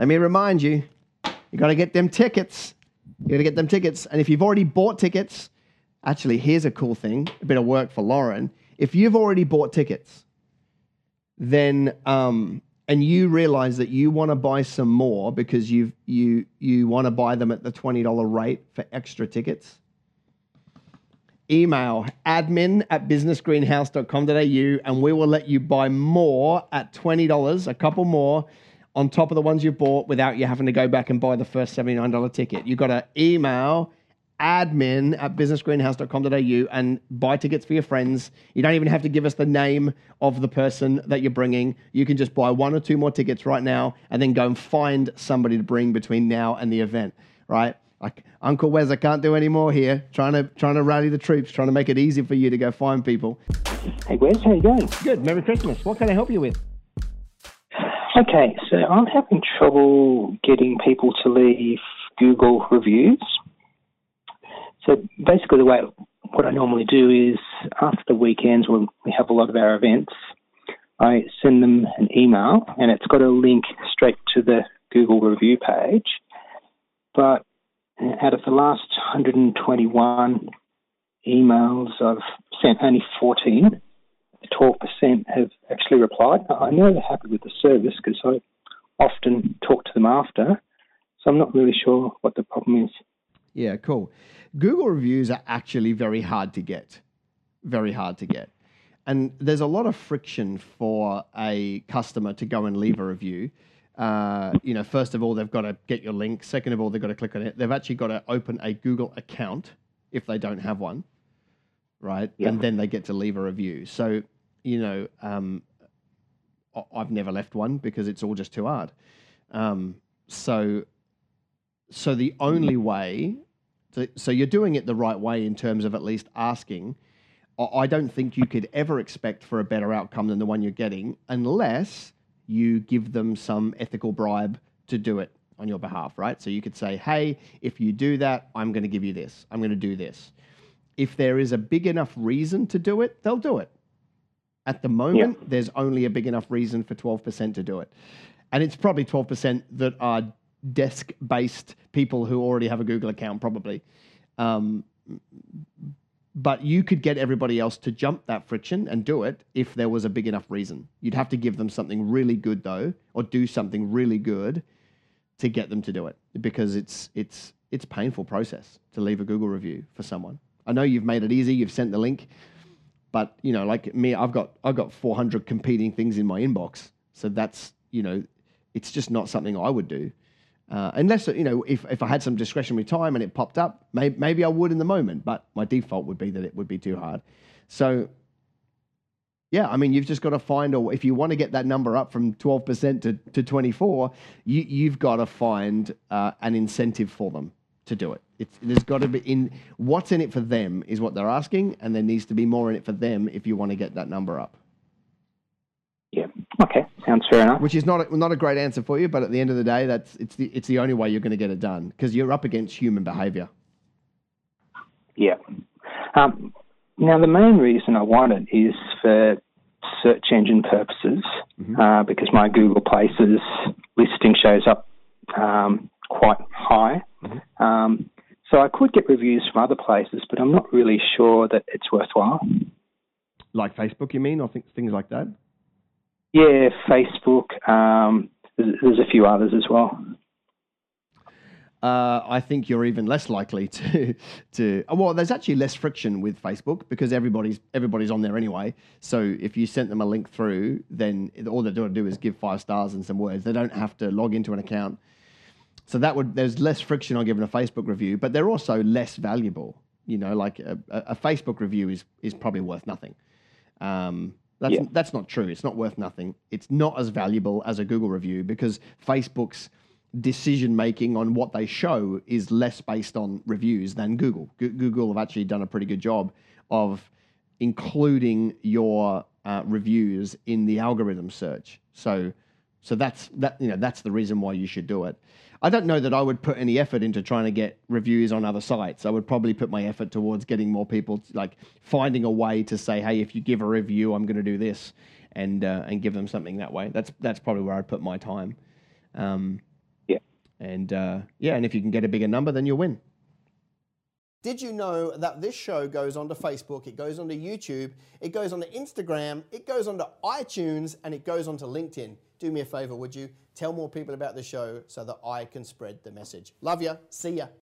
let me remind you, you got to get them tickets. You got to get them tickets. And if you've already bought tickets, actually, here's a cool thing, a bit of work for Lauren. If you've already bought tickets, then um, and you realize that you want to buy some more because you you you want to buy them at the twenty dollar rate for extra tickets. Email admin at businessgreenhouse.com.au and we will let you buy more at $20, a couple more on top of the ones you've bought without you having to go back and buy the first $79 ticket. You've got to email admin at businessgreenhouse.com.au and buy tickets for your friends. You don't even have to give us the name of the person that you're bringing. You can just buy one or two more tickets right now and then go and find somebody to bring between now and the event, right? Like Uncle Wez, I can't do any more here. Trying to trying to rally the troops, trying to make it easy for you to go find people. Hey Wez, how you going? Good. Merry Christmas. What can I help you with? Okay, so I'm having trouble getting people to leave Google reviews. So basically, the way what I normally do is after the weekends when we have a lot of our events, I send them an email and it's got a link straight to the Google review page. But out of the last 121 emails I've sent, only 14, 12% have actually replied. I know they're happy with the service because I often talk to them after, so I'm not really sure what the problem is. Yeah, cool. Google reviews are actually very hard to get. Very hard to get. And there's a lot of friction for a customer to go and leave a review. Uh, you know, first of all, they've got to get your link. Second of all, they've got to click on it. They've actually got to open a Google account if they don't have one, right? Yeah. And then they get to leave a review. So, you know, um, I've never left one because it's all just too hard. Um, so, so the only way, to, so you're doing it the right way in terms of at least asking. I don't think you could ever expect for a better outcome than the one you're getting unless you give them some ethical bribe to do it on your behalf, right? So you could say, hey, if you do that, I'm going to give you this. I'm going to do this. If there is a big enough reason to do it, they'll do it. At the moment, there's only a big enough reason for 12% to do it. And it's probably 12% that are desk based people who already have a Google account, probably. Um, but you could get everybody else to jump that friction and do it if there was a big enough reason. You'd have to give them something really good though, or do something really good to get them to do it because it's it's it's a painful process to leave a Google review for someone. I know you've made it easy, you've sent the link, but you know, like me, I've got I've got 400 competing things in my inbox, so that's you know, it's just not something I would do. Uh, unless you know, if, if I had some discretionary time and it popped up, maybe, maybe I would in the moment. But my default would be that it would be too hard. So, yeah, I mean, you've just got to find a. If you want to get that number up from twelve percent to to twenty four, you you've got to find uh, an incentive for them to do it. It's, there's got to be in what's in it for them is what they're asking, and there needs to be more in it for them if you want to get that number up. Yeah. Okay. Sounds fair enough. Which is not a, not a great answer for you, but at the end of the day, that's it's the it's the only way you're going to get it done because you're up against human behavior. Yeah. Um, now, the main reason I want it is for search engine purposes, uh, because my Google Places listing shows up um, quite high. Um, so I could get reviews from other places, but I'm not really sure that it's worthwhile. Like Facebook, you mean, or things things like that? Yeah, Facebook. Um, there's, there's a few others as well. Uh, I think you're even less likely to to. oh, Well, there's actually less friction with Facebook because everybody's everybody's on there anyway. So if you sent them a link through, then all they're going to do is give five stars and some words. They don't have to log into an account. So that would there's less friction on giving a Facebook review, but they're also less valuable. You know, like a, a Facebook review is is probably worth nothing. Um, that's Yeah. that's not true. It's not worth nothing. It's not as valuable as a Google review because Facebook's decision making on what they show is less based on reviews than Google. Go- Google have actually done a pretty good job of including your uh, reviews in the algorithm search. So, so that's that. You know, that's the reason why you should do it. I don't know that I would put any effort into trying to get reviews on other sites. I would probably put my effort towards getting more people, to, like finding a way to say, "Hey, if you give a review, I'm going to do this," and uh, and give them something that way. That's that's probably where I'd put my time. Um, And uh, yeah, and if you can get a bigger number, then you'll win. Did you know that this show goes onto Facebook, it goes onto YouTube, it goes onto Instagram, it goes onto iTunes, and it goes onto LinkedIn? Do me a favor, would you? Tell more people about the show so that I can spread the message. Love ya. See ya.